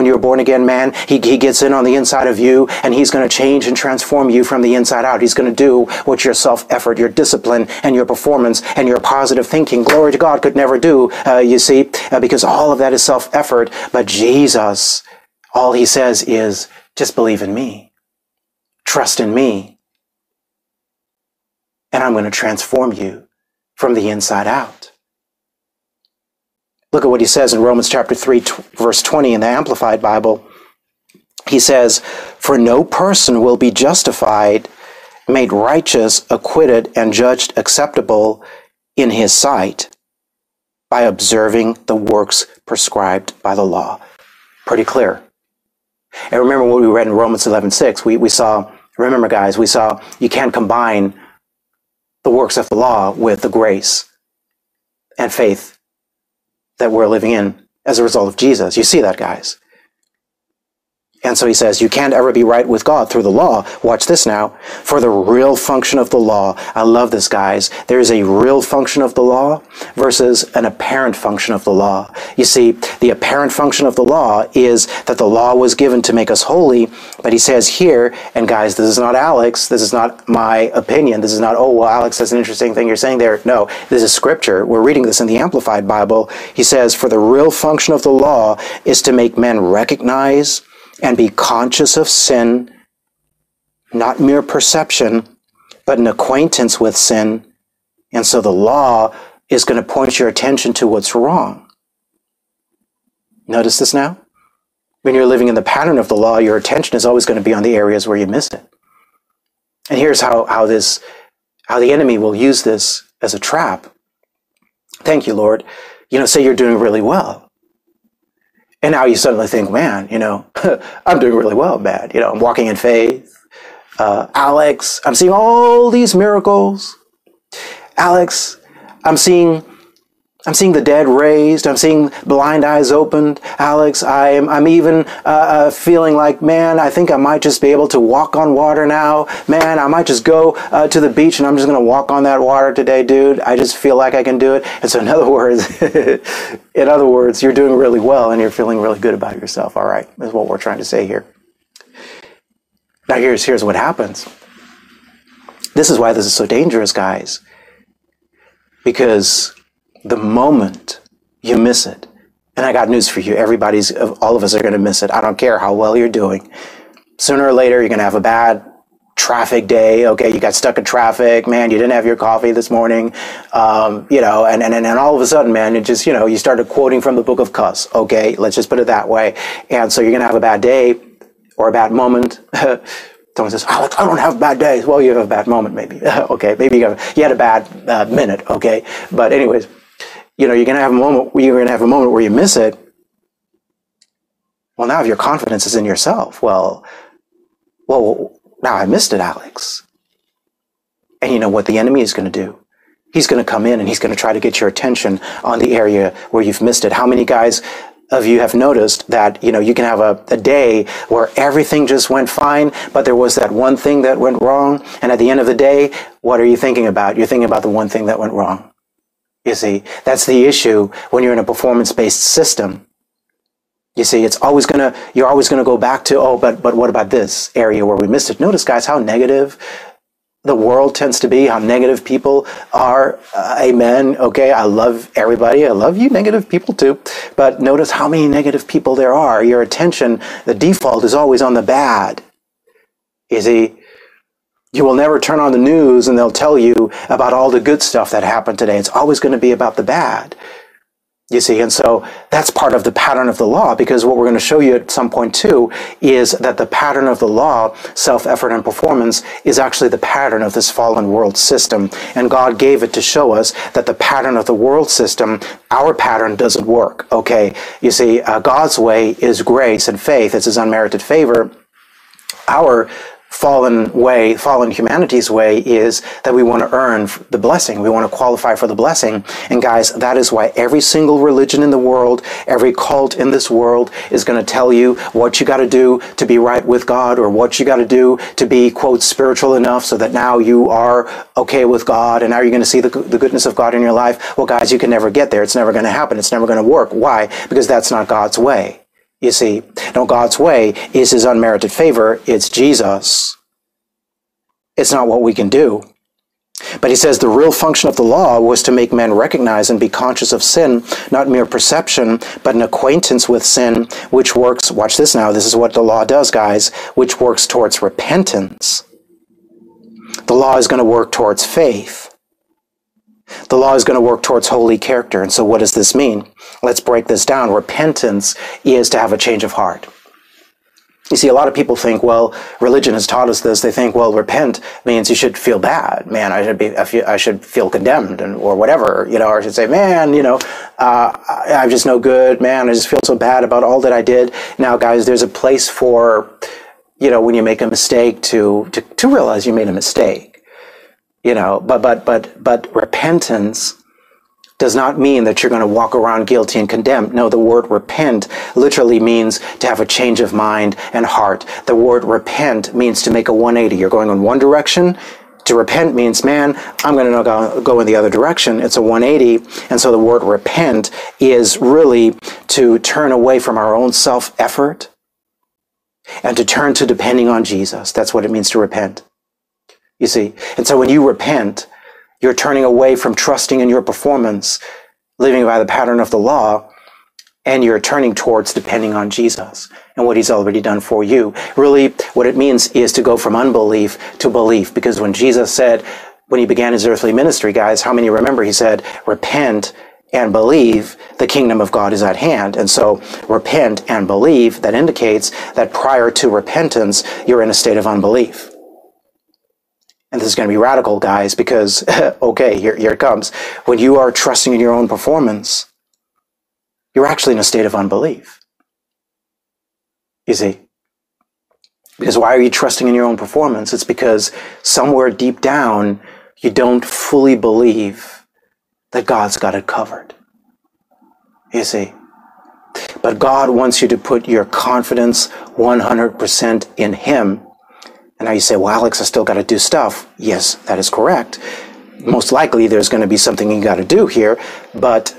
When you're born again man, he, he gets in on the inside of you and he's going to change and transform you from the inside out. He's going to do what your self-effort, your discipline, and your performance and your positive thinking, glory to God, could never do, uh, you see, uh, because all of that is self-effort. But Jesus, all he says is, just believe in me. Trust in me. And I'm going to transform you from the inside out. Look at what he says in Romans chapter 3, t- verse 20 in the Amplified Bible. He says, For no person will be justified, made righteous, acquitted, and judged acceptable in his sight by observing the works prescribed by the law. Pretty clear. And remember what we read in Romans 11, 6. We, we saw, remember guys, we saw you can't combine the works of the law with the grace and faith that we're living in as a result of Jesus. You see that, guys. And so he says, you can't ever be right with God through the law. Watch this now. For the real function of the law, I love this, guys. There is a real function of the law versus an apparent function of the law. You see, the apparent function of the law is that the law was given to make us holy, but he says here, and guys, this is not Alex, this is not my opinion, this is not, oh, well, Alex, that's an interesting thing you're saying there. No, this is scripture. We're reading this in the Amplified Bible. He says, for the real function of the law is to make men recognize and be conscious of sin, not mere perception, but an acquaintance with sin. And so the law is going to point your attention to what's wrong. Notice this now? When you're living in the pattern of the law, your attention is always going to be on the areas where you miss it. And here's how, how this, how the enemy will use this as a trap. Thank you, Lord. You know, say you're doing really well. And now you suddenly think, man, you know, I'm doing really well, man. You know, I'm walking in faith. Uh, Alex, I'm seeing all these miracles. Alex, I'm seeing I'm seeing the dead raised. I'm seeing blind eyes opened. Alex, I'm, I'm even uh, uh, feeling like, man, I think I might just be able to walk on water now. Man, I might just go uh, to the beach and I'm just going to walk on that water today, dude. I just feel like I can do it. And so, in other words, in other words, you're doing really well and you're feeling really good about yourself. All right, is what we're trying to say here. Now, here's here's what happens. This is why this is so dangerous, guys. Because the moment you miss it, and I got news for you, everybody's, all of us are going to miss it. I don't care how well you're doing. Sooner or later, you're going to have a bad traffic day. Okay, you got stuck in traffic, man. You didn't have your coffee this morning, um, you know, and, and and all of a sudden, man, it just you know you started quoting from the book of Cuss. Okay, let's just put it that way. And so you're gonna have a bad day or a bad moment. Someone says, Alex, I don't have bad days. Well, you have a bad moment, maybe. okay, maybe you, have, you had a bad uh, minute. Okay, but anyways you know, you're going to have a moment, you're going to have a moment where you miss it. Well, now if your confidence is in yourself, well, well, now I missed it, Alex. And you know what the enemy is going to do? He's going to come in and he's going to try to get your attention on the area where you've missed it. How many guys of you have noticed that, you know, you can have a, a day where everything just went fine, but there was that one thing that went wrong. And at the end of the day, what are you thinking about? You're thinking about the one thing that went wrong. You see, that's the issue when you're in a performance-based system. You see, it's always gonna, you're always gonna go back to, oh, but, but what about this area where we missed it? Notice, guys, how negative the world tends to be, how negative people are. Uh, amen. Okay. I love everybody. I love you negative people too. But notice how many negative people there are. Your attention, the default is always on the bad. You see, you will never turn on the news and they'll tell you about all the good stuff that happened today. It's always going to be about the bad. You see, and so that's part of the pattern of the law because what we're going to show you at some point too is that the pattern of the law, self-effort and performance, is actually the pattern of this fallen world system. And God gave it to show us that the pattern of the world system, our pattern doesn't work. Okay. You see, uh, God's way is grace and faith. It's his unmerited favor Our fallen way, fallen humanity's way is that we want to earn the blessing. We want to qualify for the blessing. And guys, that is why every single religion in the world, every cult in this world is going to tell you what you got to do to be right with God or what you got to do to be, quote, spiritual enough so that now you are okay with God and now you're going to see the, the goodness of God in your life. Well, guys, you can never get there. It's never going to happen. It's never going to work. Why? Because that's not God's way. You see, no, God's way is his unmerited favor. It's Jesus. It's not what we can do. But he says the real function of the law was to make men recognize and be conscious of sin, not mere perception, but an acquaintance with sin, which works, watch this now, this is what the law does, guys, which works towards repentance. The law is going to work towards faith. The law is going to work towards holy character. And so what does this mean? Let's break this down. Repentance is to have a change of heart. You see, a lot of people think, well, religion has taught us this. They think, well, repent means you should feel bad. Man, I should be, I should feel condemned and, or whatever, you know, or I should say, man, you know, uh, I'm just no good. Man, I just feel so bad about all that I did. Now, guys, there's a place for, you know, when you make a mistake to, to, to realize you made a mistake you know but but but but repentance does not mean that you're going to walk around guilty and condemned. No, the word repent literally means to have a change of mind and heart. The word repent means to make a 180. You're going in one direction. To repent means, man, I'm going to go, go in the other direction. It's a 180. And so the word repent is really to turn away from our own self effort and to turn to depending on Jesus. That's what it means to repent you see. And so when you repent, you're turning away from trusting in your performance, living by the pattern of the law, and you're turning towards depending on Jesus and what he's already done for you. Really, what it means is to go from unbelief to belief, because when Jesus said, when he began his earthly ministry, guys, how many remember he said, repent and believe the kingdom of God is at hand. And so repent and believe, that indicates that prior to repentance, you're in a state of unbelief and this is going to be radical, guys, because, okay, here, here it comes. When you are trusting in your own performance, you're actually in a state of unbelief. You see? Because why are you trusting in your own performance? It's because somewhere deep down, you don't fully believe that God's got it covered. You see? But God wants you to put your confidence 100% in Him and now you say, well, Alex, I still got to do stuff. Yes, that is correct. Most likely there's going to be something you got to do here, but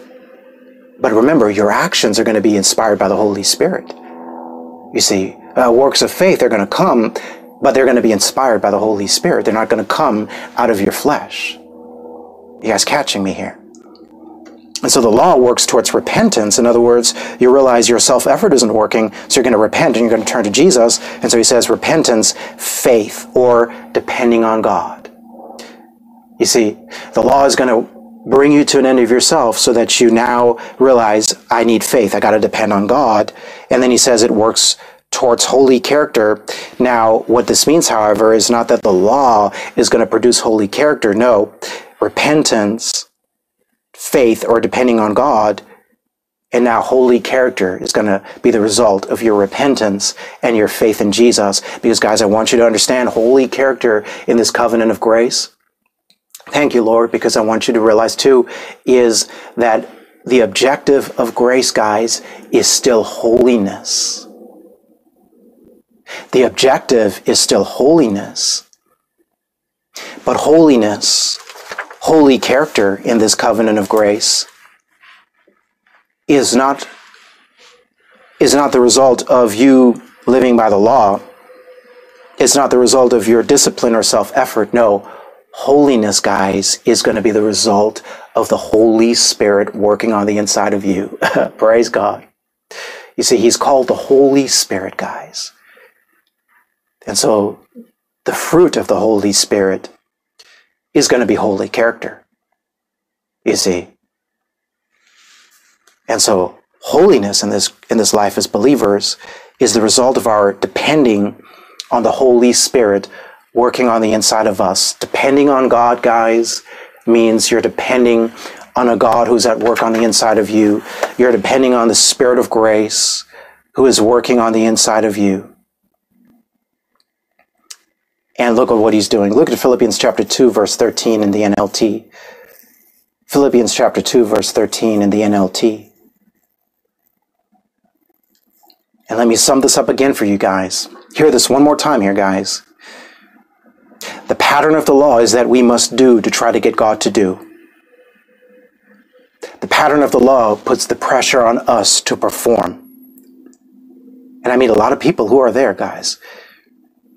but remember, your actions are going to be inspired by the Holy Spirit. You see, uh, works of faith are going to come, but they're going to be inspired by the Holy Spirit. They're not going to come out of your flesh. You guys catching me here? And so the law works towards repentance. In other words, you realize your self effort isn't working, so you're going to repent and you're going to turn to Jesus. And so he says repentance, faith, or depending on God. You see, the law is going to bring you to an end of yourself so that you now realize, I need faith. I got to depend on God. And then he says it works towards holy character. Now, what this means, however, is not that the law is going to produce holy character. No, repentance faith or depending on God, and now holy character is going to be the result of your repentance and your faith in Jesus. Because, guys, I want you to understand holy character in this covenant of grace. Thank you, Lord, because I want you to realize too is that the objective of grace, guys, is still holiness. The objective is still holiness. But holiness holy character in this covenant of grace is not is not the result of you living by the law. It's not the result of your discipline or self-effort. No, holiness, guys, is going to be the result of the Holy Spirit working on the inside of you. Praise God. You see, he's called the Holy Spirit, guys. And so the fruit of the Holy Spirit is going to be holy character. You see. And so holiness in this in this life as believers is the result of our depending on the Holy Spirit working on the inside of us. Depending on God, guys, means you're depending on a God who's at work on the inside of you. You're depending on the Spirit of grace who is working on the inside of you. And look at what he's doing. Look at Philippians chapter 2, verse 13 in the NLT. Philippians chapter 2, verse 13 in the NLT. And let me sum this up again for you guys. Hear this one more time here, guys. The pattern of the law is that we must do to try to get God to do. The pattern of the law puts the pressure on us to perform. And I meet a lot of people who are there, guys,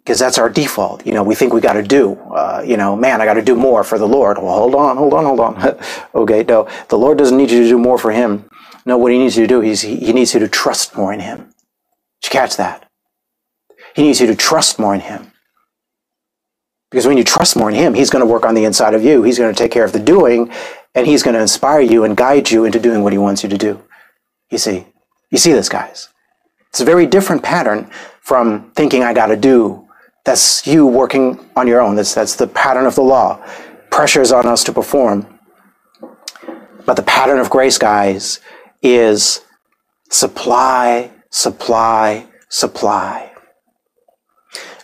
because that's our default. You know, we think we got to do, uh, you know, man, I got to do more for the Lord. Well, hold on, hold on, hold on. okay, no, the Lord doesn't need you to do more for Him. No, what He needs you to do is He, he needs you to trust more in Him. Did you catch that? He needs you to trust more in Him. Because when you trust more in Him, He's going to work on the inside of you. He's going to take care of the doing, and He's going to inspire you and guide you into doing what He wants you to do. You see? You see this, guys? It's a very different pattern from thinking I got to do. That's you working on your own. That's, that's the pattern of the law. Pressures on us to perform. But the pattern of grace, guys, is supply, supply, supply.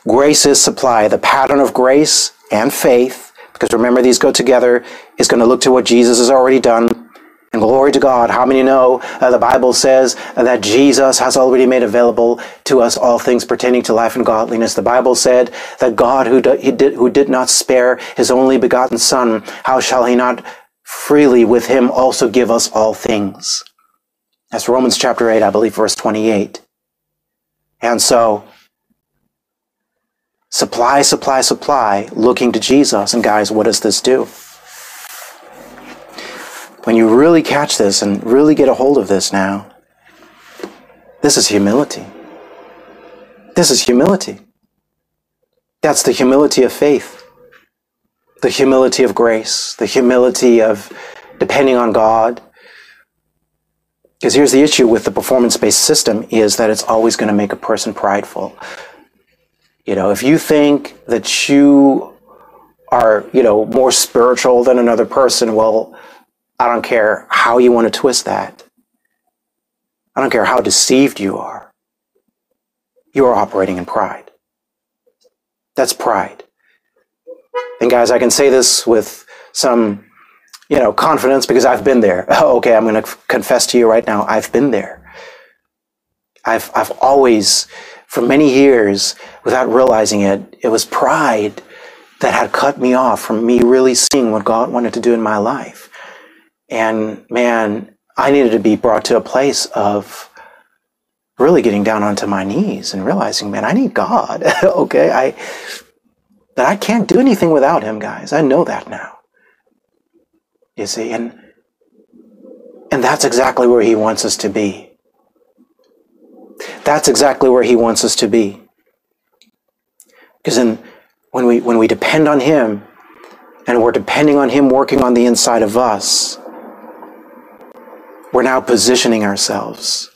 Grace is supply. The pattern of grace and faith, because remember these go together, is going to look to what Jesus has already done. And glory to God. How many know uh, the Bible says that Jesus has already made available to us all things pertaining to life and godliness? The Bible said that God who, do, did, who did not spare his only begotten Son, how shall he not freely with him also give us all things? That's Romans chapter 8, I believe, verse 28. And so Supply, supply, supply, looking to Jesus. And guys, what does this do? When you really catch this and really get a hold of this now, this is humility. This is humility. That's the humility of faith, the humility of grace, the humility of depending on God. Because here's the issue with the performance-based system is that it's always going to make a person prideful. You know, if you think that you are, you know, more spiritual than another person, well, I don't care how you want to twist that. I don't care how deceived you are. You are operating in pride. That's pride. And guys, I can say this with some, you know, confidence because I've been there. Oh, okay, I'm going to confess to you right now. I've been there. I've, I've always for many years without realizing it. It was pride that had cut me off from me really seeing what God wanted to do in my life. And man, I needed to be brought to a place of really getting down onto my knees and realizing, man, I need God. okay. I, that I can't do anything without him, guys. I know that now. You see, and, and that's exactly where he wants us to be. That's exactly where he wants us to be. Because when we, when we depend on him, and we're depending on him working on the inside of us, we're now positioning ourselves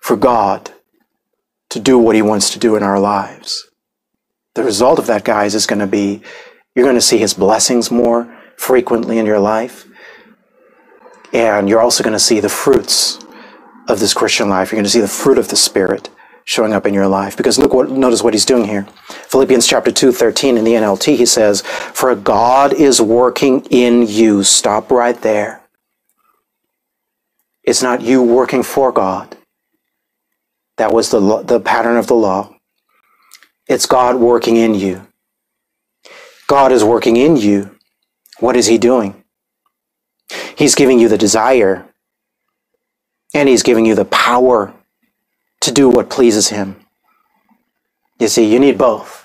for God to do what he wants to do in our lives. The result of that, guys, is going to be you're going to see his blessings more frequently in your life. And you're also going to see the fruits of this Christian life. You're going to see the fruit of the Spirit showing up in your life. Because look what, notice what he's doing here. Philippians chapter 2, 13 in the NLT, he says, For God is working in you. Stop right there. It's not you working for God. That was the, the pattern of the law. It's God working in you. God is working in you. What is he doing? He's giving you the desire and He's giving you the power to do what pleases Him. You see, you need both.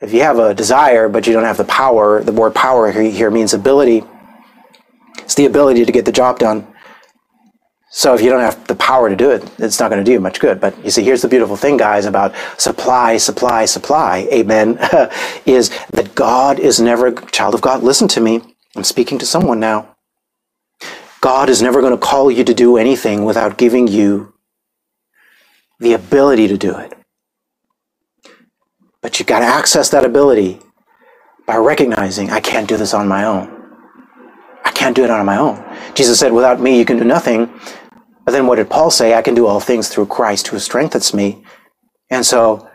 If you have a desire, but you don't have the power, the word power here means ability. It's the ability to get the job done. So if you don't have the power to do it, it's not going to do you much good. But you see, here's the beautiful thing, guys, about supply, supply, supply. Amen. is that God is never, child of God, listen to me. I'm speaking to someone now. God is never going to call you to do anything without giving you the ability to do it. But you've got to access that ability by recognizing I can't do this on my own. Can't do it on my own. Jesus said, without me, you can do nothing. But then what did Paul say? I can do all things through Christ who strengthens me. And so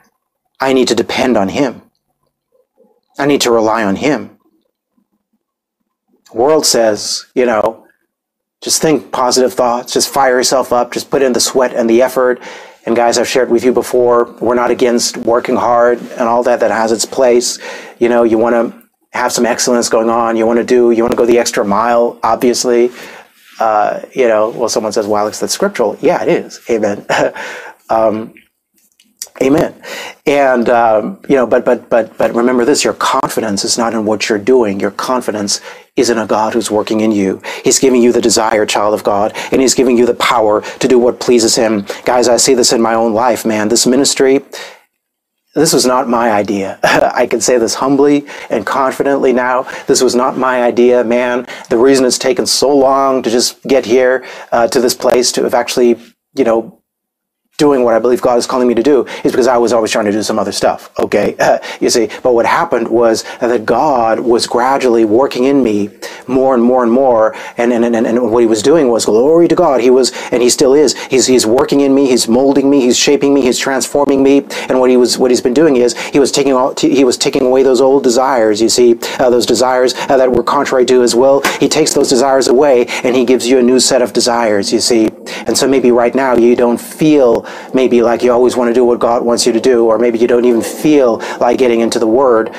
I need to depend on him. I need to rely on Him. The world says, you know, just think positive thoughts, just fire yourself up, just put in the sweat and the effort. And guys, I've shared with you before, we're not against working hard and all that, that has its place. You know, you want to have some excellence going on. You want to do, you want to go the extra mile, obviously. Uh, you know, well, someone says, well, Alex, that's scriptural. Yeah, it is. Amen. um, Amen. And um, you know, but but but but remember this: your confidence is not in what you're doing. Your confidence is in a God who's working in you. He's giving you the desire, child of God, and He's giving you the power to do what pleases Him. Guys, I see this in my own life, man. This ministry. This was not my idea. I can say this humbly and confidently now. This was not my idea, man. The reason it's taken so long to just get here uh, to this place to have actually, you know, doing what I believe God is calling me to do is because I was always trying to do some other stuff. Okay. Uh, you see, but what happened was that God was gradually working in me more and more and more. And, and, and, and what he was doing was glory to God. He was, and he still is, he's, he's working in me. He's molding me. He's shaping me. He's transforming me. And what he was, what he's been doing is he was taking all, he was taking away those old desires. You see, uh, those desires uh, that were contrary to his will. He takes those desires away and he gives you a new set of desires. You see. And so maybe right now you don't maybe like you always want to do what God wants you to do, or maybe you don't even feel like getting into the Word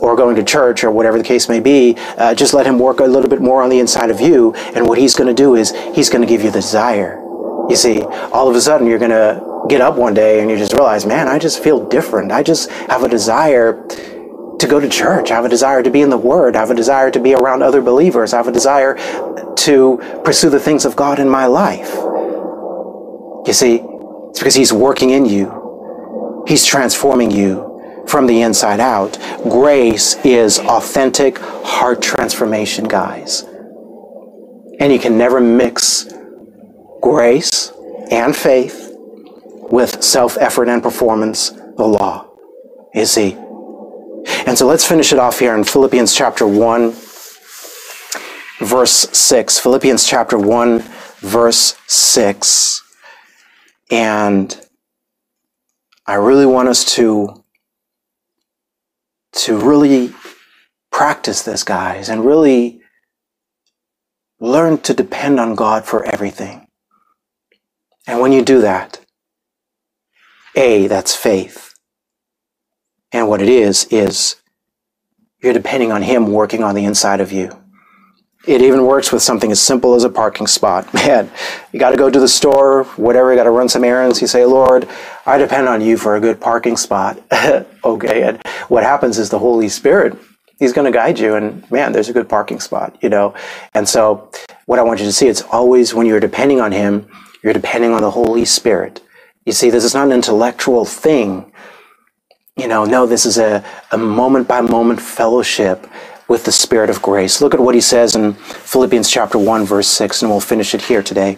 or going to church or whatever the case may be, uh, just let him work a little bit more on the inside of you. And what he's going to do is he's going to give you the desire. You see, all of a sudden you're going to get up one day and you just realize, man, I just feel different. I just have a desire to go to church. I have a desire to be in the Word. I have a desire to be around other believers. I have a desire to pursue the things of God in my life. You see, it's because He's working in you. He's transforming you from the inside out. Grace is authentic heart transformation, guys. And you can never mix grace and faith with self effort and performance, the law. You see? And so let's finish it off here in Philippians chapter 1, verse 6. Philippians chapter 1, verse 6. And I really want us to, to really practice this, guys, and really learn to depend on God for everything. And when you do that, A, that's faith. And what it is, is you're depending on Him working on the inside of you. It even works with something as simple as a parking spot. Man, you got to go to the store, whatever, you got to run some errands. You say, Lord, I depend on you for a good parking spot. okay. And what happens is the Holy Spirit, He's going to guide you. And man, there's a good parking spot, you know? And so what I want you to see, it's always when you're depending on Him, you're depending on the Holy Spirit. You see, this is not an intellectual thing. You know, no, this is a, a moment by moment fellowship with the Spirit of grace. Look at what he says in Philippians chapter 1, verse 6, and we'll finish it here today.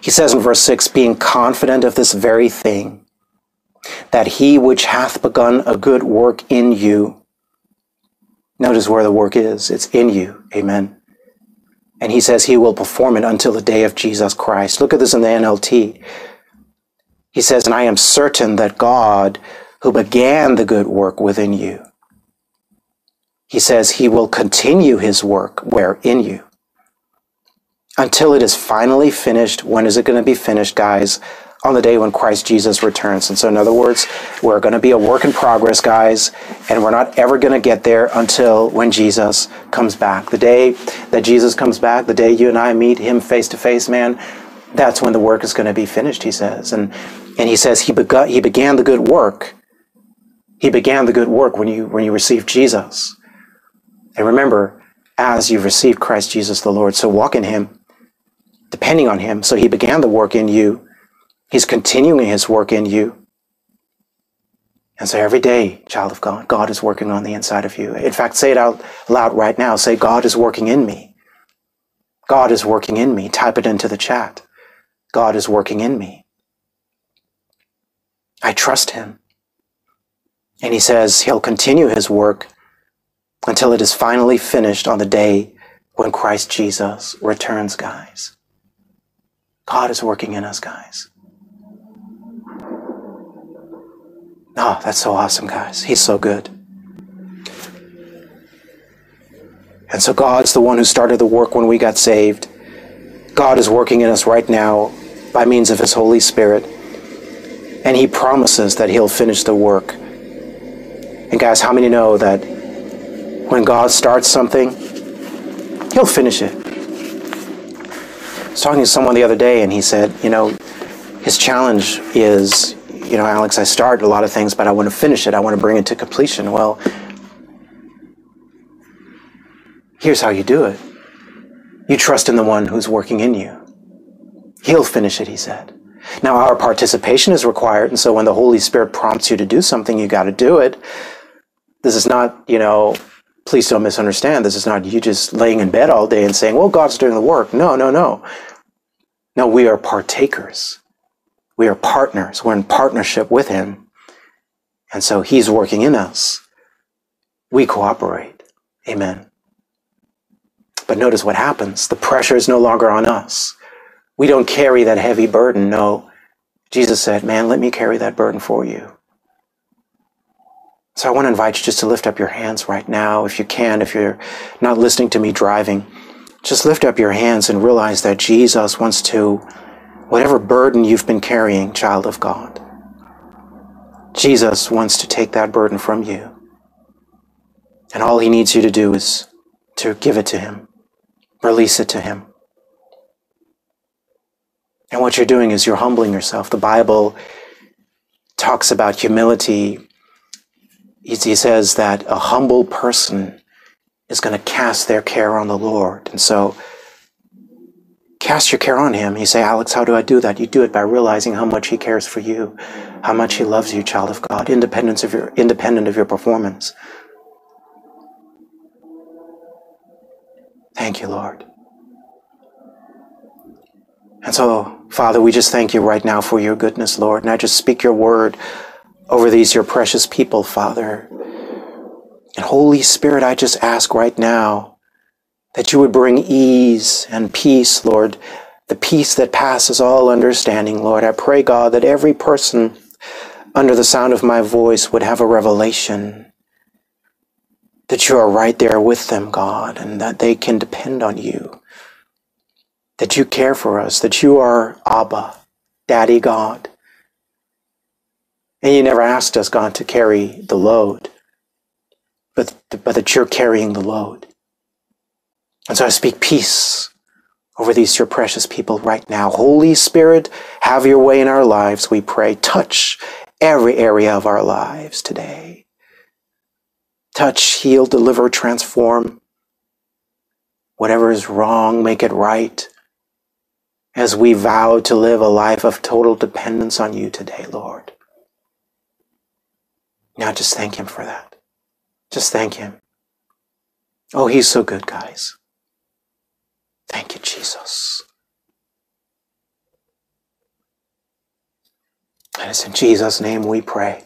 He says in verse 6, being confident of this very thing, that he which hath begun a good work in you, notice where the work is, it's in you. Amen. And he says he will perform it until the day of Jesus Christ. Look at this in the NLT. He says, and I am certain that God, who began the good work within you, he says he will continue his work where in you until it is finally finished. When is it going to be finished, guys? On the day when Christ Jesus returns. And so, in other words, we're going to be a work in progress, guys, and we're not ever going to get there until when Jesus comes back. The day that Jesus comes back, the day you and I meet him face to face, man, that's when the work is going to be finished, he says. And, and he says he, he began the good work. He began the good work when you, when you received Jesus. And remember, as you've received Christ Jesus the Lord, so walk in Him, depending on Him. So He began the work in you. He's continuing His work in you. And so every day, child of God, God is working on the inside of you. In fact, say it out loud right now. Say, God is working in me. God is working in me. Type it into the chat. God is working in me. I trust Him. And He says He'll continue His work until it is finally finished on the day when Christ Jesus returns, guys. God is working in us, guys. Oh, that's so awesome, guys. He's so good. And so God's the one who started the work when we got saved. God is working in us right now by means of His Holy Spirit. And He promises that He'll finish the work. And guys, how many know that when God starts something, He'll finish it? I was talking to someone the other day, and he said, you know, his challenge is, you know, Alex, I start a lot of things, but I want to finish it. I want to bring it to completion. Well, here's how you do it you trust in the one who's working in you. He'll finish it, he said. Now, our participation is required, and so when the Holy Spirit prompts you to do something, you got to do it. This is not, you know, please don't misunderstand. This is not you just laying in bed all day and saying, well, God's doing the work. No, no, no. No, we are partakers. We are partners. We're in partnership with Him. And so He's working in us. We cooperate. Amen. But notice what happens. The pressure is no longer on us. We don't carry that heavy burden. No. Jesus said, Man, let me carry that burden for you. So I want to invite you just to lift up your hands right now, if you can, if you're not listening to me driving. Just lift up your hands and realize that Jesus wants to, whatever burden you've been carrying, child of God, Jesus wants to take that burden from you. And all he needs you to do is to give it to him, release it to him. And what you're doing is you're humbling yourself. The Bible talks about humility. He says that a humble person is going to cast their care on the Lord. And so cast your care on him. You say, Alex, how do I do that? You do it by realizing how much he cares for you, how much he loves you, child of God, independent of your, independent of your performance. Thank you, Lord. And so, Father, we just thank you right now for your goodness, Lord. And I just speak your word over these, your precious people, Father. And Holy Spirit, I just ask right now that you would bring ease and peace, Lord, the peace that passes all understanding, Lord. I pray, God, that every person under the sound of my voice would have a revelation that you are right there with them, God, and that they can depend on you that you care for us, that you are Abba, Daddy God. And you never asked us, God, to carry the load, but, but that you're carrying the load. And so I speak peace over these your precious people right now. Holy Spirit, have your way in our lives, we pray. Touch every area of our lives today. Touch, heal, deliver, transform. Whatever is wrong, make it right as we vow to live a life of total dependence on you today, Lord. Now just thank Him for that. Just thank Him. Oh, He's so good, guys. Thank you, Jesus. And it's in Jesus' name we pray.